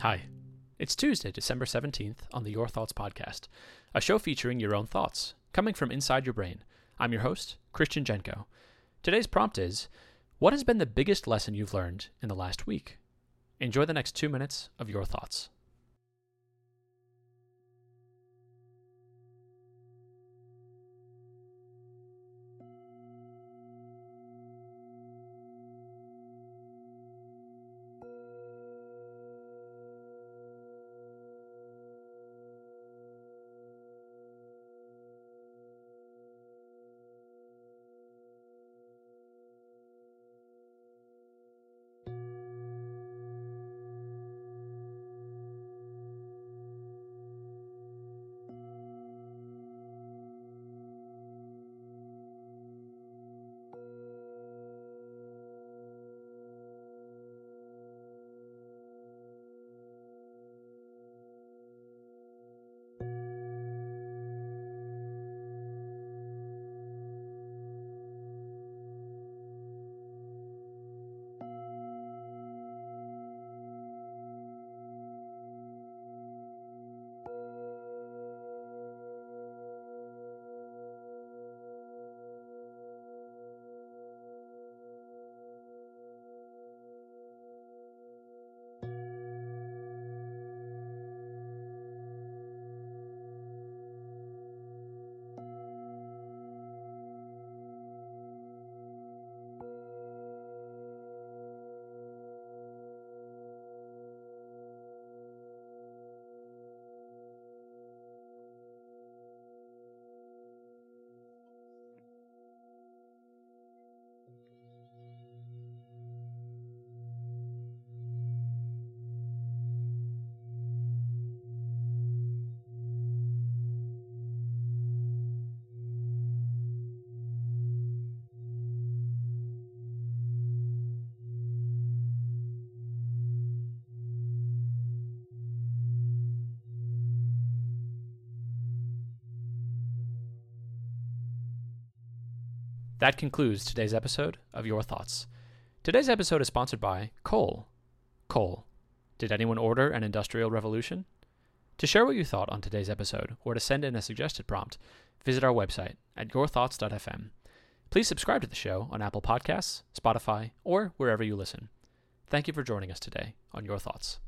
Hi. It's Tuesday, December 17th on the Your Thoughts podcast, a show featuring your own thoughts, coming from inside your brain. I'm your host, Christian Jenko. Today's prompt is What has been the biggest lesson you've learned in the last week? Enjoy the next two minutes of your thoughts. That concludes today's episode of Your Thoughts. Today's episode is sponsored by coal. Coal. Did anyone order an industrial revolution? To share what you thought on today's episode or to send in a suggested prompt, visit our website at yourthoughts.fm. Please subscribe to the show on Apple Podcasts, Spotify, or wherever you listen. Thank you for joining us today on Your Thoughts.